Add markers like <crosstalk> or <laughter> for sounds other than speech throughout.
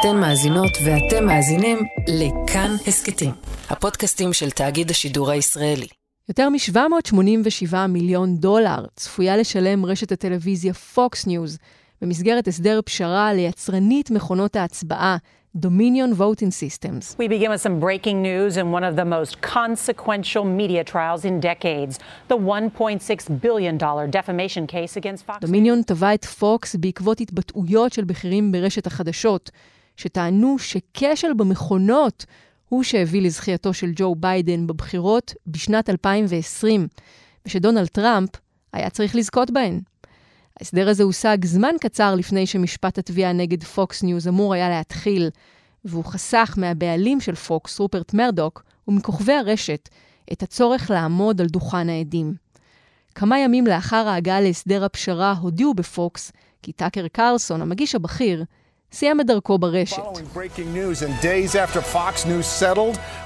אתן מאזינות ואתם מאזינים לכאן הסכתים, הפודקאסטים של תאגיד השידור הישראלי. יותר מ-787 מיליון דולר צפויה לשלם רשת הטלוויזיה Fox News במסגרת הסדר פשרה ליצרנית מכונות ההצבעה Dominion Voting Systems. We begin with some breaking news in one of the most consequential media trials in decades, the $1.6 billion defamation case against Fox. Dominion תבע את פוקס בעקבות התבטאויות של בכירים ברשת החדשות, שטענו שכשל במכונות הוא שהביא לזכייתו של ג'ו ביידן בבחירות בשנת 2020, ושדונלד טראמפ היה צריך לזכות בהן. ההסדר הזה הושג זמן קצר לפני שמשפט התביעה נגד פוקס ניוז אמור היה להתחיל, והוא חסך מהבעלים של פוקס, רופרט מרדוק, ומכוכבי הרשת, את הצורך לעמוד על דוכן העדים. כמה ימים לאחר ההגעה להסדר הפשרה הודיעו בפוקס כי טאקר קרלסון, המגיש הבכיר, סיים את דרכו ברשת.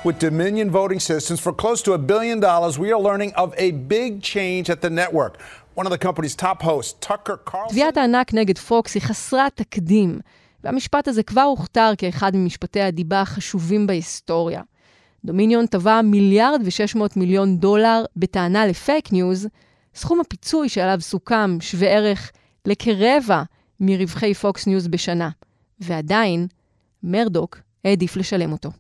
With Dominion Voting Systems for close to a billion dollars, we are learning of a big change at the network. One of the company's top hosts, Tucker Carlson. תביעת הענק נגד פוקס היא חסרת תקדים, והמשפט הזה כבר הוכתר כאחד ממשפטי הדיבה החשובים בהיסטוריה. דומיניון תבע מיליארד ו-600 מיליון דולר בטענה לפייק ניוז, סכום הפיצוי שעליו סוכם שווה ערך לכרבע מרווחי פוקס ניוז בשנה. ועדיין, מרדוק העדיף לשלם אותו.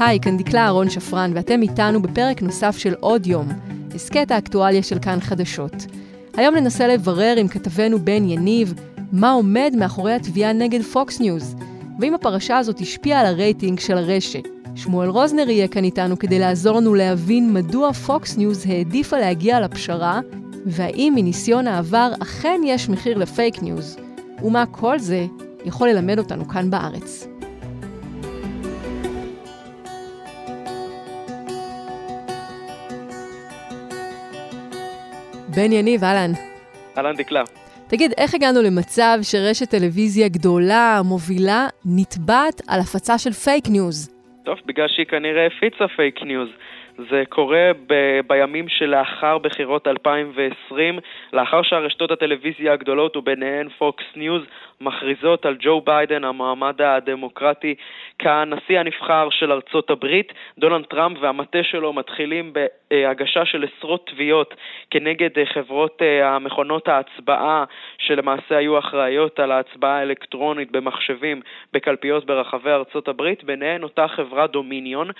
היי, כאן דקלה אהרון שפרן, ואתם איתנו בפרק נוסף של עוד יום, הסכת האקטואליה של כאן חדשות. היום ננסה לברר עם כתבנו בן יניב מה עומד מאחורי התביעה נגד פוקס ניוז, ואם הפרשה הזאת השפיעה על הרייטינג של הרשת. שמואל רוזנר יהיה כאן איתנו כדי לעזור לנו להבין מדוע פוקס ניוז העדיפה להגיע לפשרה, והאם מניסיון העבר אכן יש מחיר לפייק ניוז, ומה כל זה יכול ללמד אותנו כאן בארץ. בן יניב, אהלן. אהלן דקלה. תגיד, איך הגענו למצב שרשת טלוויזיה גדולה, מובילה, נתבעת על הפצה של פייק ניוז? טוב, בגלל שהיא כנראה הפיצה פייק ניוז. זה קורה ב- בימים שלאחר בחירות 2020, לאחר שהרשתות הטלוויזיה הגדולות וביניהן פוקס ניוז מכריזות על ג'ו ביידן, המועמד הדמוקרטי, כנשיא הנבחר של ארצות הברית. דונלד טראמפ והמטה שלו מתחילים בהגשה של עשרות תביעות כנגד חברות אה, המכונות ההצבעה, שלמעשה היו אחראיות על ההצבעה האלקטרונית במחשבים בקלפיות ברחבי ארצות הברית, ביניהן אותה חברה דומיניון,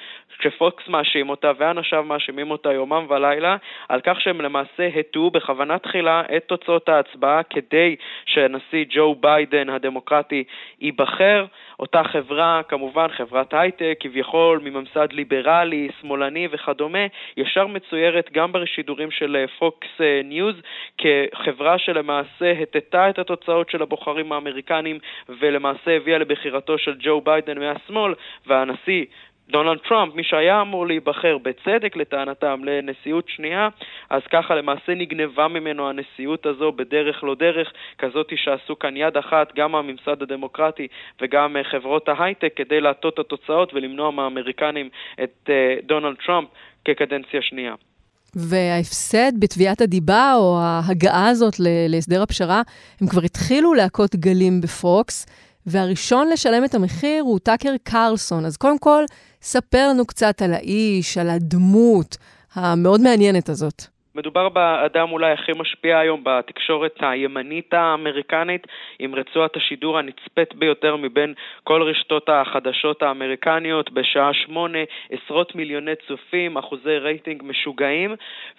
שפוקס מאשים אותה ואנשיו מאשימים אותה יומם ולילה על כך שהם למעשה הטו בכוונה תחילה את תוצאות ההצבעה כדי שהנשיא ג'ו ביידן הדמוקרטי ייבחר. אותה חברה, כמובן חברת הייטק, כביכול מממסד ליברלי, שמאלני וכדומה, ישר מצוירת גם בשידורים של פוקס אה, ניוז כחברה שלמעשה היטתה את התוצאות של הבוחרים האמריקנים ולמעשה הביאה לבחירתו של ג'ו ביידן מהשמאל והנשיא דונלד טראמפ, מי שהיה אמור להיבחר בצדק לטענתם לנשיאות שנייה, אז ככה למעשה נגנבה ממנו הנשיאות הזו בדרך לא דרך, כזאת שעשו כאן יד אחת, גם הממסד הדמוקרטי וגם אה, חברות ההייטק, כדי להטות את התוצאות ולמנוע מהאמריקנים את uh, דונלד טראמפ כקדנציה שנייה. וההפסד בתביעת הדיבה, או ההגעה הזאת להסדר הפשרה, הם כבר התחילו להכות גלים בפוקס, והראשון לשלם את המחיר הוא טאקר קרלסון. אז קודם כל, ספר לנו קצת על האיש, על הדמות המאוד מעניינת הזאת. מדובר באדם אולי הכי משפיע היום בתקשורת הימנית האמריקנית, עם רצועת השידור הנצפית ביותר מבין כל רשתות החדשות האמריקניות, בשעה שמונה, עשרות מיליוני צופים, אחוזי רייטינג משוגעים,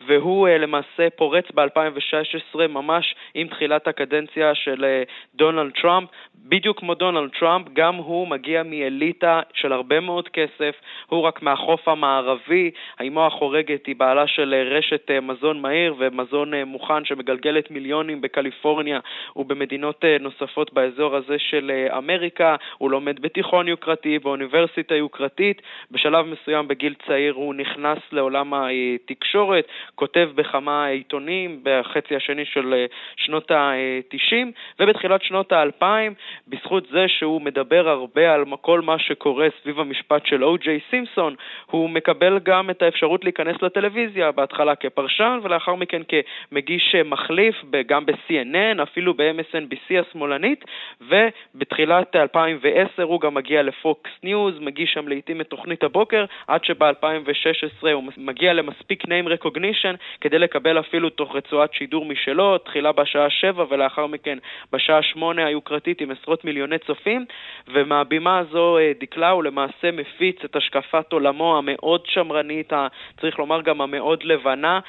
והוא אה, למעשה פורץ ב-2016, ממש עם תחילת הקדנציה של אה, דונלד טראמפ. בדיוק כמו דונלד טראמפ, גם הוא מגיע מאליטה של הרבה מאוד כסף, הוא רק מהחוף המערבי, אמו החורגת היא בעלה של אה, רשת מזון. מזון מהיר ומזון אה, מוכן שמגלגלת מיליונים בקליפורניה ובמדינות אה, נוספות באזור הזה של אה, אמריקה. הוא לומד בתיכון יוקרתי, באוניברסיטה יוקרתית. בשלב מסוים בגיל צעיר הוא נכנס לעולם התקשורת, כותב בכמה עיתונים בחצי השני של שנות ה-90, ובתחילת שנות ה-2000, בזכות זה שהוא מדבר הרבה על כל מה שקורה סביב המשפט של או.ג'יי סימפסון, הוא מקבל גם את האפשרות להיכנס לטלוויזיה, בהתחלה כפרשן. לבן, ולאחר מכן כמגיש מחליף גם ב-CNN, אפילו ב-MSNBC השמאלנית, ובתחילת 2010 הוא גם מגיע לפוקס ניוז, מגיש שם לעיתים את תוכנית הבוקר, עד שב-2016 הוא מגיע למספיק name recognition כדי לקבל אפילו תוך רצועת שידור משלו, תחילה בשעה 7 ולאחר מכן בשעה 8 היוקרתית עם עשרות מיליוני צופים, ומהבימה הזו אה, דקלה הוא למעשה מפיץ את השקפת עולמו המאוד שמרנית, צריך לומר גם המאוד לבנה,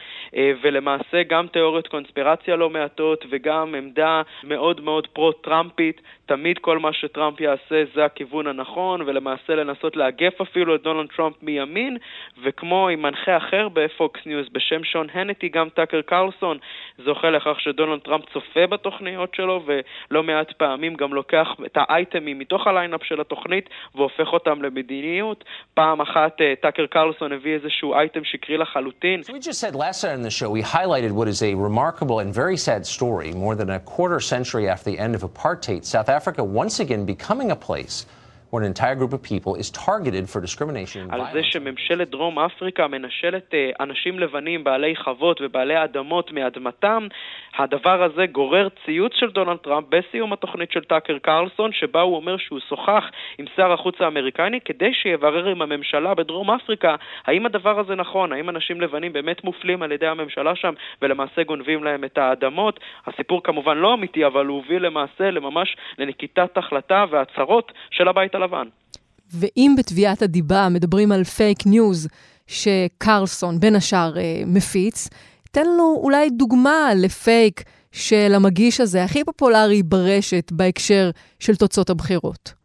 ולמעשה גם תיאוריות קונספירציה לא מעטות וגם עמדה מאוד מאוד פרו-טראמפית, תמיד כל מה שטראמפ יעשה זה הכיוון הנכון, ולמעשה לנסות לאגף אפילו את דונלד טראמפ מימין, וכמו עם מנחה אחר בפוקס ניוז בשם שון הנטי, גם טאקר קרלסון זוכה לכך שדונלד טראמפ צופה בתוכניות שלו, ולא מעט פעמים גם לוקח את האייטמים מתוך הליינאפ של התוכנית והופך אותם למדיניות. פעם אחת טאקר קרלסון הביא איזשהו אייטם שקרי לחלוטין. So the show, we highlighted what is a remarkable and very sad story. More than a quarter century after the end of apartheid, South Africa once again becoming a place where an entire group of people is targeted for discrimination על. זה שממשלת דרום אפריקה מנשלת אה, אנשים לבנים בעלי חוות ובעלי אדמות מאדמתם, הדבר הזה גורר ציוץ של דונלד טראמפ בסיום התוכנית של טאקר קרלסון, שבה הוא אומר שהוא שוחח עם שר החוץ האמריקני כדי שיברר עם הממשלה בדרום אפריקה האם הדבר הזה נכון, האם אנשים לבנים באמת מופלים על ידי הממשלה שם ולמעשה גונבים להם את האדמות. הסיפור כמובן לא אמיתי, אבל הוא הוביל למעשה לממש לנקיטת החלטה והצהרות של הבית הלבן. ואם בתביעת הדיבה מדברים על פייק ניוז שקרלסון בין השאר אה, מפיץ, תן לנו אולי דוגמה לפייק של המגיש הזה הכי פופולרי ברשת בהקשר של תוצאות הבחירות.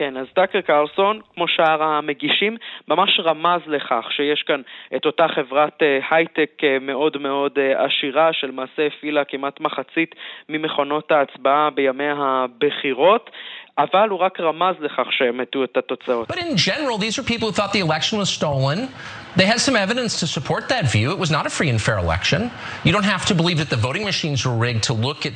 כן, אז טאקר קרלסון, כמו שאר המגישים, ממש רמז לכך שיש כאן את אותה חברת אה, הייטק אה, מאוד מאוד עשירה, שלמעשה הפעילה כמעט מחצית ממכונות ההצבעה בימי הבחירות. אבל הוא רק רמז לכך שהם הטו את התוצאות. But in general, these are people who thought the election was stolen. They had some evidence to support that view. It was not a free and fair election. You don't have to believe that the voting machines were rigged to look at...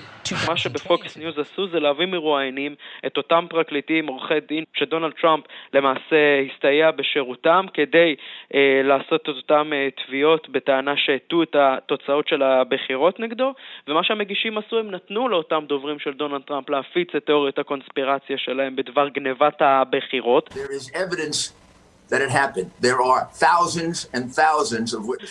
מה שבפוקס ניוז עשו זה להביא מרואיינים את אותם פרקליטים, עורכי דין, שדונלד טראמפ למעשה הסתייע בשירותם כדי אה, לעשות את אותם אה, תביעות בטענה שהטו את התוצאות של הבחירות נגדו, ומה שהמגישים עשו, הם נתנו לאותם דוברים של דונלד טראמפ להפיץ את תיאוריית הקונספירציה שלהם בדבר גנבת הבחירות. There is evidence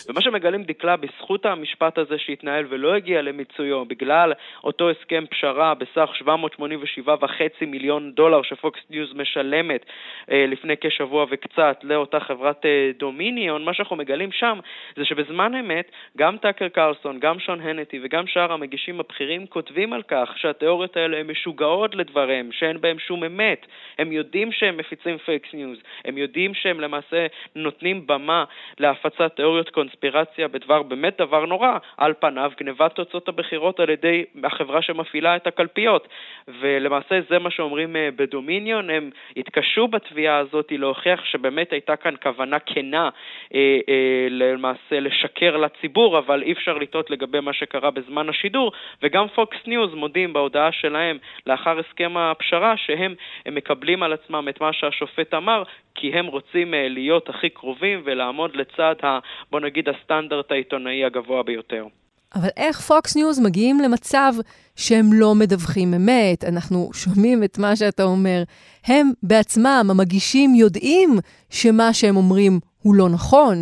ומה שמגלים דקלה בזכות המשפט הזה שהתנהל ולא הגיע למיצויו בגלל אותו הסכם פשרה בסך 787.5 מיליון דולר שפוקס ניוז משלמת אה, לפני כשבוע וקצת לאותה חברת אה, דומיניון, מה שאנחנו מגלים שם זה שבזמן אמת גם טאקר קרלסון, גם שון הנטי וגם שאר המגישים הבכירים כותבים על כך שהתיאוריות האלה הן משוגעות לדבריהם, שאין בהם שום אמת. הם יודעים שהם מפיצים פייק ניוז, הם יודעים שהם למעשה נותנים במה להפצת תיאוריות קונספירציה בדבר באמת דבר נורא, על פניו גנבת תוצאות הבחירות על ידי החברה שמפעילה את הקלפיות. ולמעשה זה מה שאומרים אה, בדומיניון, הם התקשו בתביעה הזאת להוכיח שבאמת הייתה כאן כוונה כנה אה, אה, למעשה לשקר לציבור, אבל אי אפשר לטעות לגבי מה שקרה בזמן השידור, וגם פוקס ניוז מודים בהודעה שלהם לאחר הסכם הפשרה שהם מקבלים על עצמם את מה שהשופט אמר, כי הם רוצים אה, להיות הכי קרובים ולעמוד לצד, ה, בוא נגיד, הסטנדרט העיתונאי הגבוה ביותר. אבל איך פוקס ניוז מגיעים למצב שהם לא מדווחים אמת? אנחנו שומעים את מה שאתה אומר. הם בעצמם, המגישים, יודעים שמה שהם אומרים הוא לא נכון.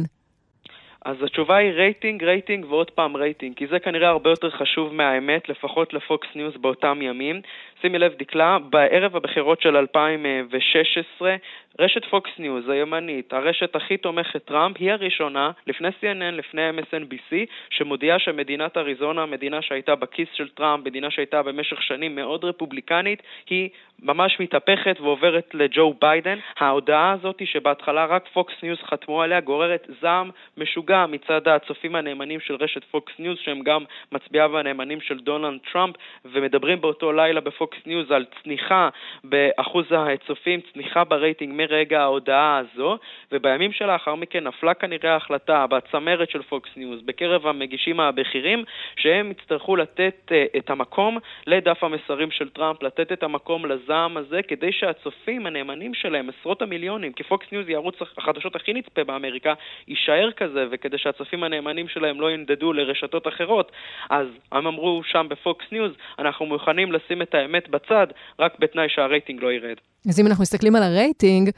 אז התשובה היא רייטינג, רייטינג ועוד פעם רייטינג, כי זה כנראה הרבה יותר חשוב מהאמת, לפחות לפוקס ניוז באותם ימים. שימי לב, דקלה, בערב הבחירות של 2016, רשת פוקס ניוז, הימנית, הרשת הכי תומכת טראמפ, היא הראשונה, לפני CNN, לפני MSNBC, שמודיעה שמדינת אריזונה, מדינה שהייתה בכיס של טראמפ, מדינה שהייתה במשך שנים מאוד רפובליקנית, היא ממש מתהפכת ועוברת לג'ו ביידן. ההודעה הזאת, שבהתחלה רק פוקס ניוז חתמו עליה, גוררת זעם משוגע מצד הצופים הנאמנים של רשת פוקס ניוז, שהם גם מצביעיו הנאמנים של דונלד טראמפ, ומדברים באותו לילה בפוקס ניוז על צניחה באחוז הצופים, צניחה ברייטינג מרגע ההודעה הזו, ובימים שלאחר מכן נפלה כנראה ההחלטה בצמרת של פוקס ניוז, בקרב המגישים הבכירים, שהם יצטרכו לתת uh, את המקום לדף המסרים של טראמפ, לתת את המקום לז... הזעם הזה כדי שהצופים הנאמנים שלהם, עשרות המיליונים, כי פוקס ניוז היא ערוץ החדשות הכי נצפה באמריקה, יישאר כזה, וכדי שהצופים הנאמנים שלהם לא ינדדו לרשתות אחרות, אז הם אמרו שם בפוקס ניוז, אנחנו מוכנים לשים את האמת בצד, רק בתנאי שהרייטינג לא ירד. אז אם אנחנו מסתכלים על הרייטינג,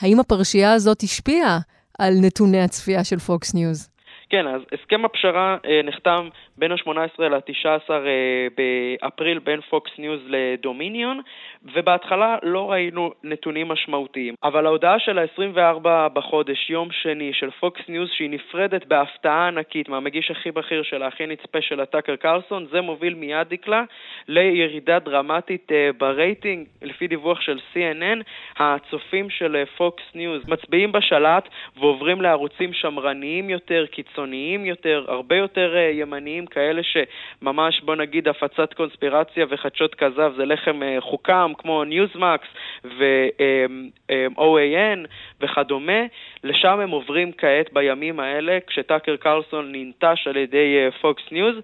האם הפרשייה הזאת השפיעה על נתוני הצפייה של פוקס ניוז? כן, אז הסכם הפשרה אה, נחתם בין ה-18 ל-19 אה, באפריל בין פוקס ניוז לדומיניון, ובהתחלה לא ראינו נתונים משמעותיים. אבל ההודעה של ה-24 בחודש, יום שני, של פוקס ניוז, שהיא נפרדת בהפתעה ענקית מהמגיש הכי בכיר של הכי נצפה של הטאקר קרלסון, זה מוביל מיד דקלה לירידה דרמטית אה, ברייטינג. לפי דיווח של CNN, הצופים של פוקס ניוז מצביעים בשלט ועוברים לערוצים שמרניים יותר, קיצוניים יותר, הרבה יותר ימניים. כאלה שממש, בוא נגיד, הפצת קונספירציה וחדשות כזב זה לחם אה, חוקם, כמו ניוזמקס ו-OAN וכדומה, לשם הם עוברים כעת בימים האלה, כשטאקר קרלסון ננטש על ידי uh, ניוז.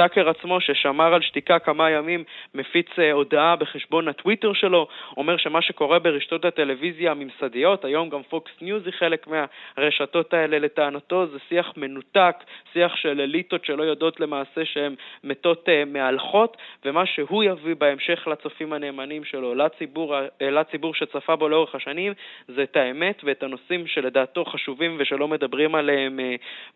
טאקר עצמו, ששמר על שתיקה כמה ימים, מפיץ אה, הודעה בחשבון הטוויטר שלו, אומר שמה שקורה ברשתות הטלוויזיה הממסדיות, היום גם פוקס ניוז היא חלק מהרשתות האלה לטענתו, זה שיח מנותק, שיח של אליטות שלא יודעות למעשה שהן מתות אה, מהלכות, ומה שהוא יביא בהמשך לצופים הנאמנים שלו, לציבור, לציבור שצפה בו לאורך השנים, זה את האמת ואת הנושאים שלדעתו חשובים ושלא מדברים עליהם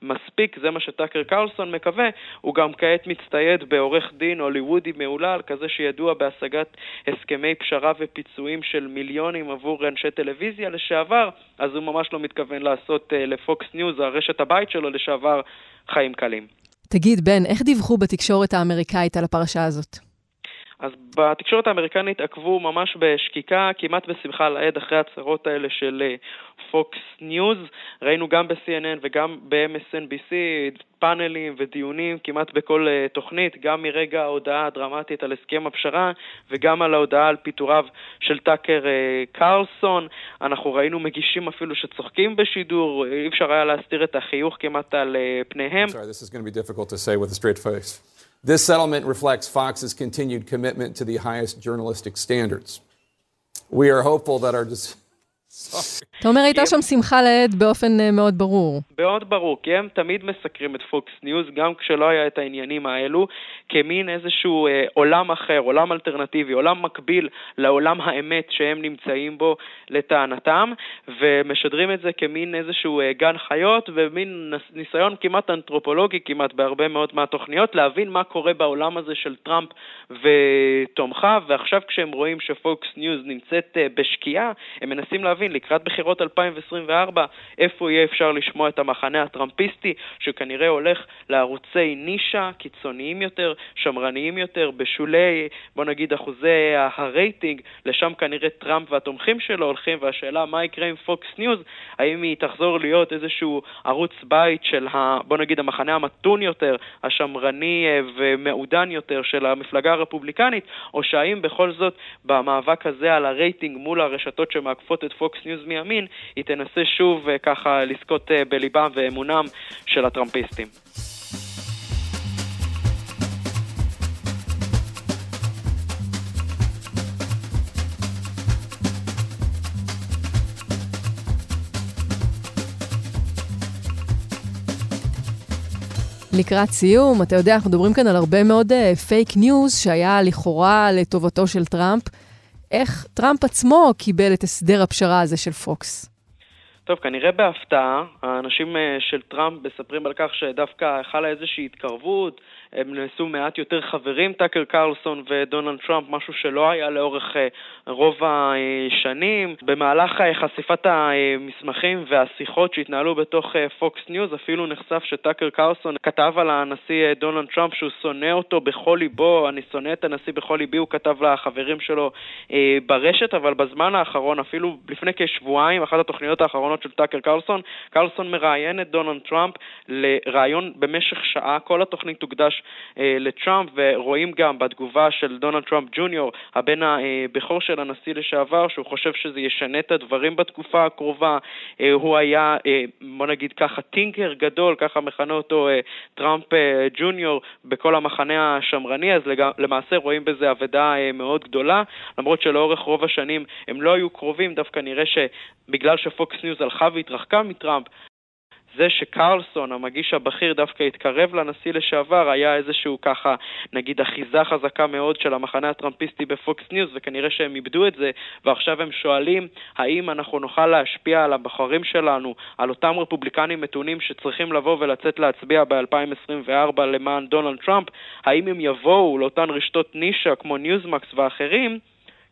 מספיק, זה מה שטאקר קרלסון מקווה, הוא גם כעת מצטייד בעורך דין הוליוודי מהולל, כזה שידוע בהשגת הסכמי פשרה ופיצויים של מיליונים עבור אנשי טלוויזיה לשעבר, אז הוא ממש לא מתכוון לעשות אה, לפוקס ניוז, הרשת הבית שלו לשעבר, חיים קלים. תגיד, בן, איך דיווחו בתקשורת האמריקאית על הפרשה הזאת? אז בתקשורת האמריקנית עקבו ממש בשקיקה, כמעט בשמחה לאיד אחרי ההצהרות האלה של פוקס אה, ניוז. ראינו גם ב-CNN וגם ב-MSNBC פאנלים ודיונים כמעט בכל uh, תוכנית, גם מרגע ההודעה הדרמטית על הסכם הפשרה וגם על ההודעה על פיטוריו של טאקר uh, קרלסון. אנחנו ראינו מגישים אפילו שצוחקים בשידור, אי אפשר היה להסתיר את החיוך כמעט על פניהם. Sorry, This settlement reflects Fox's continued commitment to the highest journalistic standards. We are hopeful that our אתה אומר, הייתה שם שמחה לאיד באופן אה, מאוד ברור. מאוד ברור, כי הם תמיד מסקרים את פוקס ניוז, גם כשלא היה את העניינים האלו, כמין איזשהו אה, עולם אחר, עולם אלטרנטיבי, עולם מקביל לעולם האמת שהם נמצאים בו לטענתם, ומשדרים את זה כמין איזשהו אה, גן חיות ומין ניסיון כמעט אנתרופולוגי כמעט בהרבה מאוד מהתוכניות, להבין מה קורה בעולם הזה של טראמפ ותומכיו, ועכשיו כשהם רואים שפוקס ניוז נמצאת אה, בשקיעה, הם מנסים להבין לקראת בחירות 2024 איפה יהיה אפשר לשמוע את המחנה הטראמפיסטי, שכנראה הולך לערוצי נישה קיצוניים יותר, שמרניים יותר, בשולי, בוא נגיד, אחוזי הרייטינג, לשם כנראה טראמפ והתומכים שלו הולכים, והשאלה מה יקרה עם פוקס ניוז, האם היא תחזור להיות איזשהו ערוץ בית של, ה, בוא נגיד, המחנה המתון יותר, השמרני אה, ומעודן יותר של המפלגה הרפובליקנית, או שהאם בכל זאת במאבק הזה על הרייטינג מול הרשתות שעוקפות את פוקס ניוז מימין, היא תנסה שוב אה, ככה לזכות אה, בליבם ואמונם של הטראמפיסטים. לקראת סיום, אתה יודע, אנחנו מדברים כאן על הרבה מאוד פייק אה, ניוז שהיה לכאורה לטובתו של טראמפ. איך טראמפ עצמו קיבל את הסדר הפשרה הזה של פוקס? טוב, כנראה בהפתעה, האנשים אה, של טראמפ מספרים על כך שדווקא חלה איזושהי התקרבות, הם נעשו מעט יותר חברים, טאקר קרלסון ודונלד טראמפ, משהו שלא היה לאורך אה, רוב השנים. במהלך אה, חשיפת המסמכים והשיחות שהתנהלו בתוך פוקס ניוז, אפילו נחשף שטאקר קרלסון כתב על הנשיא דונלד טראמפ שהוא שונא אותו בכל ליבו, אני שונא את הנשיא בכל ליבי, הוא כתב לחברים שלו ברשת, אבל בזמן האחרון, אפילו לפני כשבועיים, אחת התוכניות האחרונות של טאקר קרלסון, קרלסון מראיין את דונלד טראמפ לראיון במשך שעה, כל התוכנית תוקדש אה, לטראמפ, ורואים גם בתגובה של דונלד טראמפ ג'וניור, הבן הבכור של הנשיא לשעבר, שהוא חושב שזה ישנה את הדברים בתקופה הקרובה. אה, הוא היה, אה, בוא נגיד ככה, thinker גדול, ככה מכנה אותו אה, טראמפ אה, ג'וניור בכל המחנה השמרני, אז. למעשה רואים בזה אבדה אה, מאוד גדולה, למרות שלאורך רוב השנים הם לא היו קרובים, דווקא נראה שבגלל שפוקס ניוז הלכה והתרחקה מטראמפ, זה שקרלסון, המגיש הבכיר, דווקא התקרב לנשיא לשעבר, היה איזשהו ככה, נגיד, אחיזה חזקה מאוד של המחנה הטראמפיסטי בפוקס ניוז, וכנראה שהם איבדו את זה, ועכשיו הם שואלים האם אנחנו נוכל להשפיע על הבוחרים שלנו, על אותם רפובליקנים מתונים שצריכים לבוא ולצאת להצביע ב-2024 למען דונלד טראמפ, האם הם יבואו לאותן רשתות נישה כמו ניוזמקס ואחרים,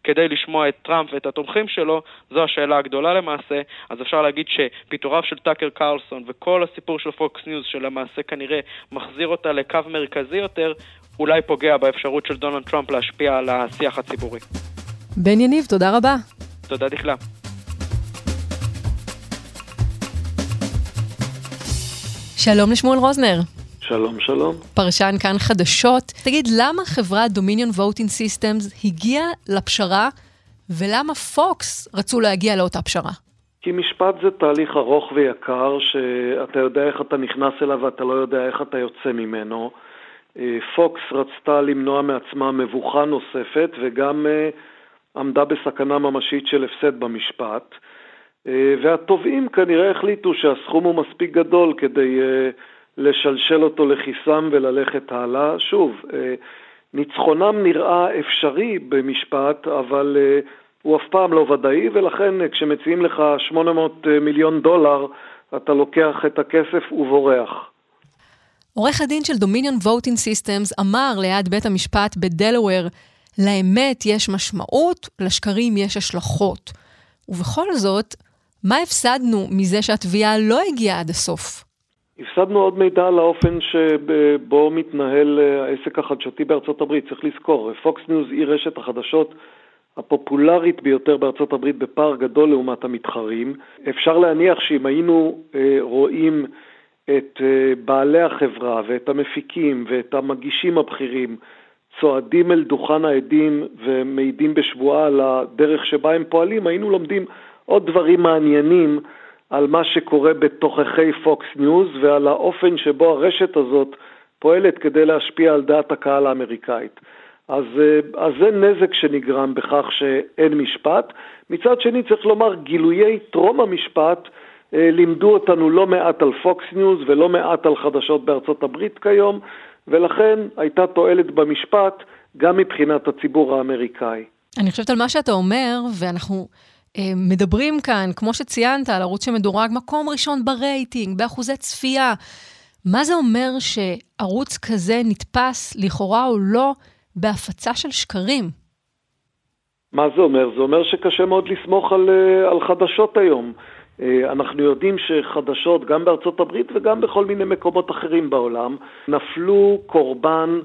כדי לשמוע את טראמפ ואת התומכים שלו, זו השאלה הגדולה למעשה. אז אפשר להגיד שפיטוריו של טאקר קרלסון וכל הסיפור של פוקס ניוז, שלמעשה כנראה מחזיר אותה לקו מרכזי יותר, אולי פוגע באפשרות של דונלד טראמפ להשפיע על השיח הציבורי. בן יניב, תודה רבה. תודה דקלה. שלום לשמואל רוזנר. שלום, שלום. פרשן כאן חדשות. תגיד, למה חברת דומיניון ווטינג סיסטמס הגיעה לפשרה, ולמה פוקס רצו להגיע לאותה פשרה? כי משפט זה תהליך ארוך ויקר, שאתה יודע איך אתה נכנס אליו ואתה לא יודע איך אתה יוצא ממנו. אה, פוקס רצתה למנוע מעצמה מבוכה נוספת, וגם אה, עמדה בסכנה ממשית של הפסד במשפט. אה, והתובעים כנראה החליטו שהסכום הוא מספיק גדול כדי לשלשל אותו לכיסם וללכת הלאה. שוב, אה, ניצחונם נראה אפשרי במשפט, אבל אה, הוא אף פעם לא ודאי, ולכן אה, כשמציעים לך 800 מיליון דולר, אתה לוקח את הכסף ובורח. עורך הדין של דומיניון ווטינג סיסטמס אמר ליד בית המשפט בדלוור, לאמת יש משמעות, לשקרים יש השלכות. ובכל זאת, מה הפסדנו מזה שהתביעה לא הגיעה עד הסוף? הפסדנו עוד מידע על האופן שבו מתנהל אה, העסק החדשותי בארצות הברית. צריך לזכור, פוקס ניוז היא רשת החדשות הפופולרית ביותר בארצות הברית בפער גדול לעומת המתחרים. אפשר להניח שאם היינו אה, רואים את אה, בעלי החברה ואת המפיקים ואת המגישים הבכירים צועדים אל דוכן העדים ומעידים בשבועה על הדרך שבה הם פועלים, היינו לומדים עוד דברים מעניינים על מה שקורה בתוככי פוקס ניוז ועל האופן שבו הרשת הזאת פועלת כדי להשפיע על דעת הקהל האמריקאית. אז, אה, אז זה נזק שנגרם בכך שאין משפט. מצד שני צריך לומר, גילויי טרום המשפט אה, לימדו אותנו לא מעט על פוקס ניוז ולא מעט על חדשות בארצות הברית כיום, ולכן הייתה תועלת במשפט גם מבחינת הציבור האמריקאי. אני חושבת על מה שאתה אומר, ואנחנו מדברים כאן, כמו שציינת, על ערוץ שמדורג מקום ראשון ברייטינג, באחוזי צפייה. מה זה אומר שערוץ כזה נתפס, לכאורה או לא, בהפצה של שקרים? מה זה אומר? זה אומר שקשה מאוד לסמוך על, אה, על חדשות היום. אה, אנחנו יודעים שחדשות, גם בארצות הברית וגם בכל מיני מקומות אחרים בעולם, נפלו קורבן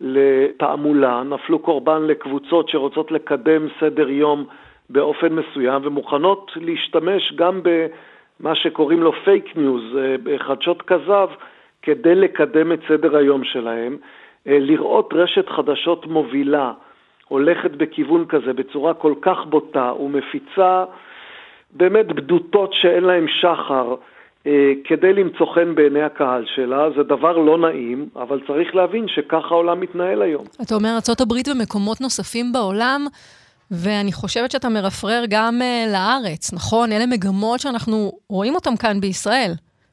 לתעמולה, נפלו קורבן לקבוצות שרוצות לקדם סדר יום באופן מסוים ומוכנות להשתמש גם במה שקוראים לו פייק ניוז, חדשות כזב, כדי לקדם את סדר היום שלהם. אה, לראות רשת חדשות מובילה הולכת בכיוון כזה בצורה כל כך בוטה ומפיצה באמת בדותות שאין להן שחר אה, כדי למצוא חן בעיני הקהל שלה, זה דבר לא נעים, אבל צריך להבין שככה העולם מתנהל היום. אתה אומר, ארה"ב ומקומות נוספים בעולם ואני חושבת שאתה מרפרר גם uh, לארץ, נכון? אלה מגמות שאנחנו רואים אותן כאן בישראל.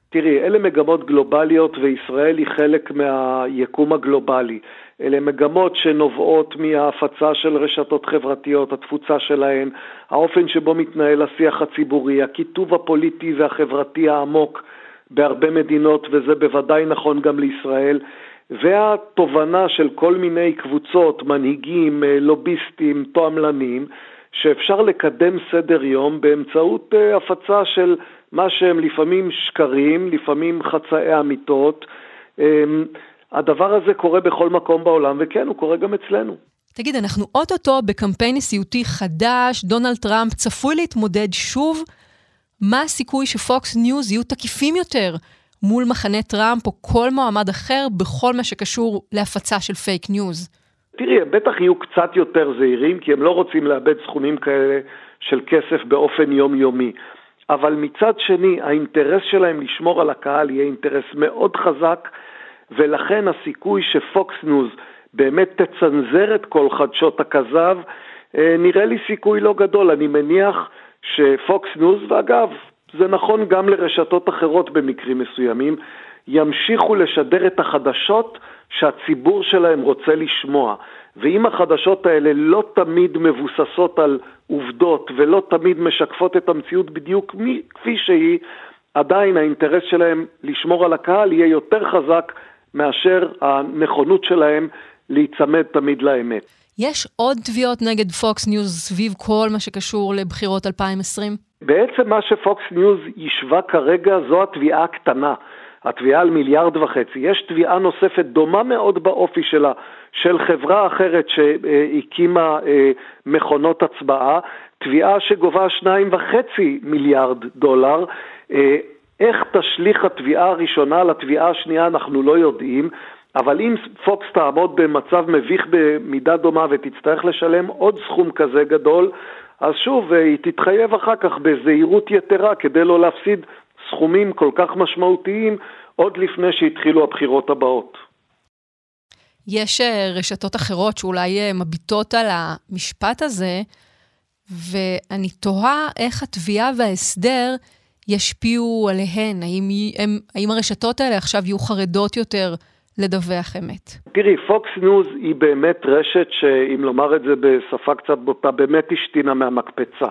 תראי, אלה מגמות גלובליות וישראל היא חלק מהיקום הגלובלי. אלה מגמות שנובעות מההפצה של רשתות חברתיות, התפוצה שלהן, האופן שבו מתנהל השיח הציבורי, הקיטוב הפוליטי והחברתי העמוק בהרבה מדינות, וזה בוודאי נכון גם לישראל. והתובנה של כל מיני קבוצות, מנהיגים, אה, לוביסטים, תועמלנים, שאפשר לקדם סדר יום באמצעות אה, הפצה של מה שהם לפעמים שקרים, לפעמים חצאי אמיתות. אמ, הדבר הזה קורה בכל מקום בעולם, וכן, הוא קורה גם אצלנו. תגיד, אנחנו אוטוטו בקמפיין נשיאותי חדש, דונלד טראמפ צפוי להתמודד שוב. מה הסיכוי שפוקס ניוז יהיו תקיפים יותר מול מחנה טראמפ או כל מועמד אחר בכל מה שקשור להפצה של פייק ניוז? תראי, הם בטח יהיו קצת יותר זהירים, כי הם לא רוצים לאבד סכומים כאלה של כסף באופן יומיומי. אבל מצד שני, האינטרס שלהם לשמור על הקהל יהיה אינטרס מאוד חזק, ולכן הסיכוי שפוקס ניוז באמת תצנזר את כל חדשות הכזב, אה, נראה לי סיכוי לא גדול. אני מניח שפוקס ניוז, ואגב, זה נכון גם לרשתות אחרות במקרים מסוימים, ימשיכו לשדר את החדשות שהציבור שלהם רוצה לשמוע. ואם החדשות האלה לא תמיד מבוססות על עובדות ולא תמיד משקפות את המציאות בדיוק כפי שהיא, עדיין האינטרס שלהם לשמור על הקהל יהיה יותר חזק מאשר הנכונות שלהם להיצמד תמיד לאמת. יש עוד תביעות נגד פוקס ניוז סביב כל מה שקשור לבחירות 2020? בעצם מה שפוקס ניוז יישבה כרגע זו התביעה הקטנה. התביעה על מיליארד וחצי. יש תביעה נוספת דומה מאוד באופי שלה, של חברה אחרת שהקימה אה, מכונות הצבעה, תביעה שגובה שניים וחצי מיליארד דולר. אה, איך תשליך התביעה הראשונה על התביעה השנייה אנחנו לא יודעים, אבל אם פוקס תעמוד במצב מביך במידה דומה ותצטרך לשלם עוד סכום כזה גדול, אז שוב, היא תתחייב אחר כך בזהירות יתרה כדי לא להפסיד סכומים כל כך משמעותיים עוד לפני שהתחילו הבחירות הבאות. יש אה, רשתות אחרות שאולי אה, מביטות על המשפט הזה, ואני תוהה איך התביעה וההסדר ישפיעו עליהן. האם, הם, האם הרשתות האלה עכשיו יהיו חרדות יותר לדווח אמת? תראי, פוקס ניוז היא באמת רשת שאם לומר את זה בשפה קצת בוטה, באמת השתינה מהמקפצה.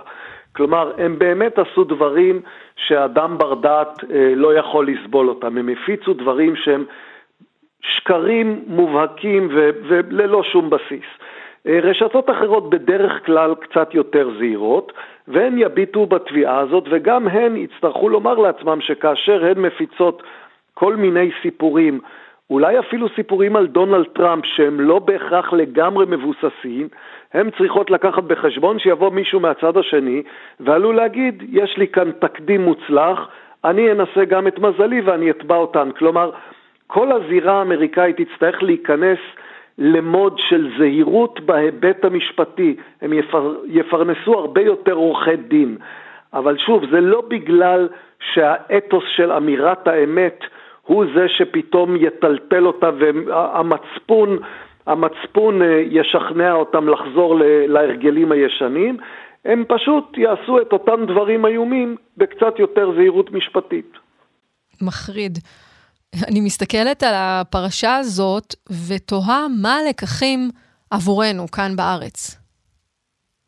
כלומר, הם באמת עשו דברים שאדם בר דעת אה, לא יכול לסבול אותם. הם הפיצו דברים שהם שקרים מובהקים ו- וללא שום בסיס. אה, רשתות אחרות בדרך כלל קצת יותר זהירות, והן יביטו בתביעה הזאת, וגם הן יצטרכו לומר לעצמם שכאשר הן מפיצות כל מיני סיפורים, אולי אפילו סיפורים על דונלד טראמפ שהם לא בהכרח לגמרי מבוססים, הן צריכות לקחת בחשבון שיבוא מישהו מהצד השני ועלול להגיד, יש לי כאן תקדים מוצלח, אני אנסה גם את מזלי ואני אתבע אותן. כלומר, כל הזירה האמריקאית תצטרך להיכנס למוד של זהירות בהיבט המשפטי. הם יפר, יפרנסו הרבה יותר עורכי דין. אבל שוב, זה לא בגלל שהאתוס של אמירת האמת הוא זה שפתאום יטלטל אותה והמצפון המצפון אה, ישכנע אותם לחזור להרגלים הישנים, הם פשוט יעשו את אותם דברים איומים בקצת יותר זהירות משפטית. מחריד. אני מסתכלת על הפרשה הזאת ותוהה מה הלקחים עבורנו כאן בארץ.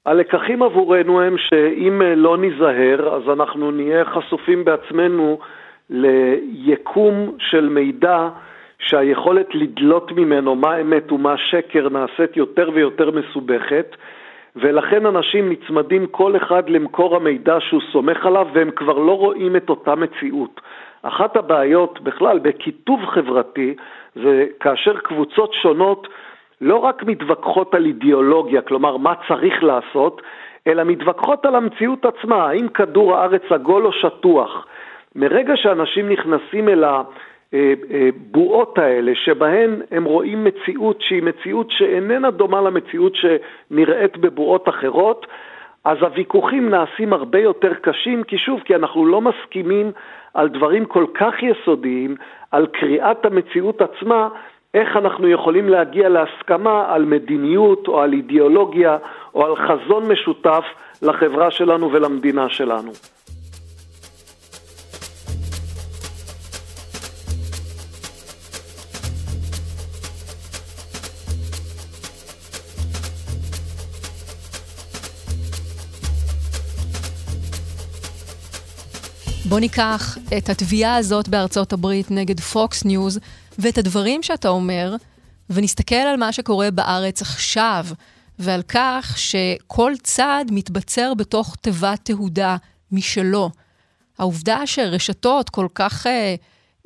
הלקחים עבורנו הם שאם אה, לא ניזהר, אז אנחנו נהיה חשופים בעצמנו ליקום של מידע שהיכולת לדלות ממנו מה אמת ומה שקר נעשית יותר ויותר מסובכת, ולכן אנשים נצמדים כל אחד למקור המידע שהוא סומך עליו והם כבר לא רואים את אותה מציאות. אחת הבעיות בכלל בכיתוב חברתי זה כאשר קבוצות שונות לא רק מתווכחות על אידיאולוגיה, כלומר מה צריך לעשות, אלא מתווכחות על המציאות עצמה, האם כדור הארץ עגול או שטוח. מרגע שאנשים נכנסים אל הבועות האלה, שבהן הם רואים מציאות שהיא מציאות שאיננה דומה למציאות שנראית בבועות אחרות, אז הוויכוחים נעשים הרבה יותר קשים, כי שוב, כי אנחנו לא מסכימים על דברים כל כך יסודיים, על קריאת המציאות עצמה, איך אנחנו יכולים להגיע להסכמה על מדיניות או על אידיאולוגיה או על חזון משותף לחברה שלנו ולמדינה שלנו. בוא ניקח את התביעה הזאת בארצות הברית נגד פוקס ניוז ואת הדברים שאתה אומר, ונסתכל על מה שקורה בארץ עכשיו, ועל כך שכל צד מתבצר בתוך תיבת תהודה משלו. העובדה שרשתות כל כך אה,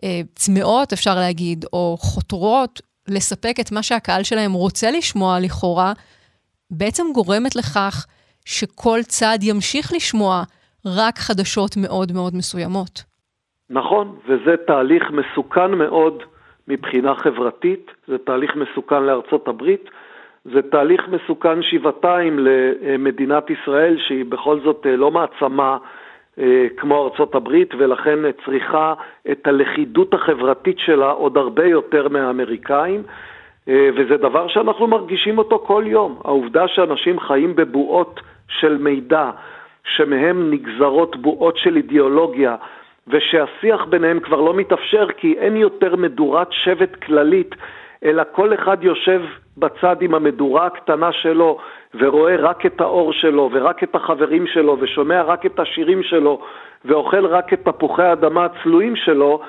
אה, צמאות, אפשר להגיד, או חותרות לספק את מה שהקהל שלהם רוצה לשמוע לכאורה, בעצם גורמת לכך שכל צד ימשיך לשמוע רק חדשות מאוד מאוד מסוימות. נכון, וזה תהליך מסוכן מאוד מבחינה חברתית, זה תהליך מסוכן לארצות הברית, זה תהליך מסוכן שבעתיים למדינת ישראל, שהיא בכל זאת לא מעצמה אה, כמו ארצות הברית, ולכן צריכה את הלכידות החברתית שלה עוד הרבה יותר מהאמריקאים. אה, וזה דבר שאנחנו מרגישים אותו כל יום. העובדה שאנשים חיים בבועות של מידע, שמהם נגזרות בועות של אידיאולוגיה, ושהשיח ביניהם כבר לא מתאפשר כי אין יותר מדורת שבט כללית, אלא כל אחד יושב בצד עם המדורה הקטנה שלו ורואה רק את האור שלו ורק את החברים שלו ושומע רק את השירים שלו ואוכל רק את תפוחי האדמה הצלויים שלו,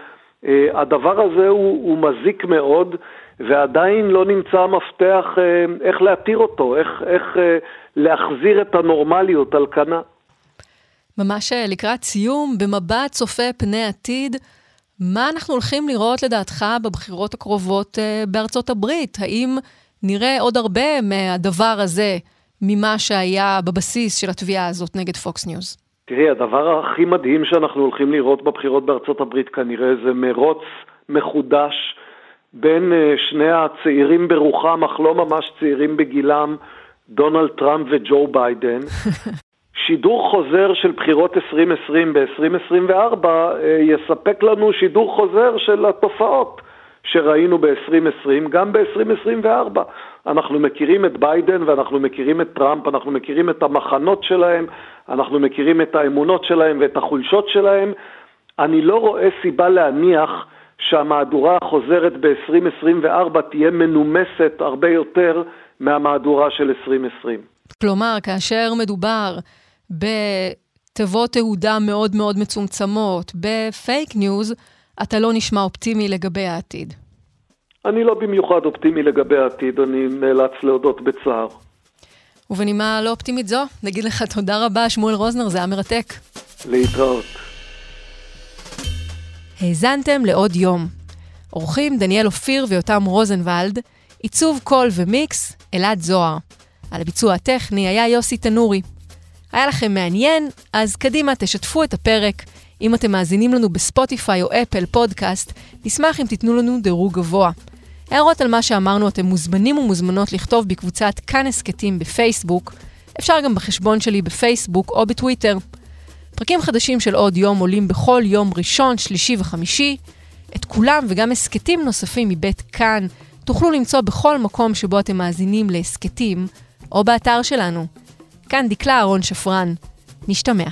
אה, הדבר הזה הוא, הוא מזיק מאוד ועדיין לא נמצא המפתח אה, איך להתיר אותו, איך, איך אה, להחזיר את הנורמליות על כנה. ממש לקראת סיום, במבט צופה פני עתיד, מה אנחנו הולכים לראות לדעתך בבחירות הקרובות בארצות הברית? האם נראה עוד הרבה מהדבר הזה ממה שהיה בבסיס של התביעה הזאת נגד פוקס ניוז? תראי, הדבר הכי מדהים שאנחנו הולכים לראות בבחירות בארצות הברית כנראה זה מרוץ מחודש בין אה, שני הצעירים ברוחם, אך לא ממש צעירים בגילם, דונלד טראמפ וג'ו ביידן. <laughs> שידור חוזר של בחירות 2020 ב-2024 אה, יספק לנו שידור חוזר של התופעות שראינו ב-2020, גם ב-2024. אנחנו מכירים את ביידן ואנחנו מכירים את טראמפ, אנחנו מכירים את המחנות שלהם, אנחנו מכירים את האמונות שלהם ואת החולשות שלהם. אני לא רואה סיבה להניח שהמהדורה החוזרת ב-2024 תהיה מנומסת הרבה יותר מהמהדורה של 2020. כלומר, כאשר מדובר בתיבות תהודה מאוד מאוד מצומצמות, בפייק ניוז, אתה לא נשמע אופטימי לגבי העתיד. אני לא במיוחד אופטימי לגבי העתיד, אני נאלץ להודות בצער. ובנימה לא אופטימית זו, נגיד לך תודה רבה, שמואל רוזנר, זה היה מרתק. להתראות. האזנתם לעוד יום. אורחים דניאל אופיר ויותם רוזנבלד, עיצוב קול ומיקס, אלעד זוהר. על הביצוע הטכני היה יוסי תנורי. היה לכם מעניין? אז קדימה, תשתפו את הפרק. אם אתם מאזינים לנו בספוטיפיי או אפל פודקאסט, נשמח אם תיתנו לנו דירוג גבוה. הערות על מה שאמרנו אתם מוזמנים ומוזמנות לכתוב בקבוצת כאן הסכתים בפייסבוק, אפשר גם בחשבון שלי בפייסבוק או בטוויטר. פרקים חדשים של עוד יום עולים בכל יום ראשון, שלישי וחמישי. את כולם וגם הסכתים נוספים מבית כאן תוכלו למצוא בכל מקום שבו אתם מאזינים להסכתים, או באתר שלנו. כאן דקלה אהרון שפרן. נשתמע.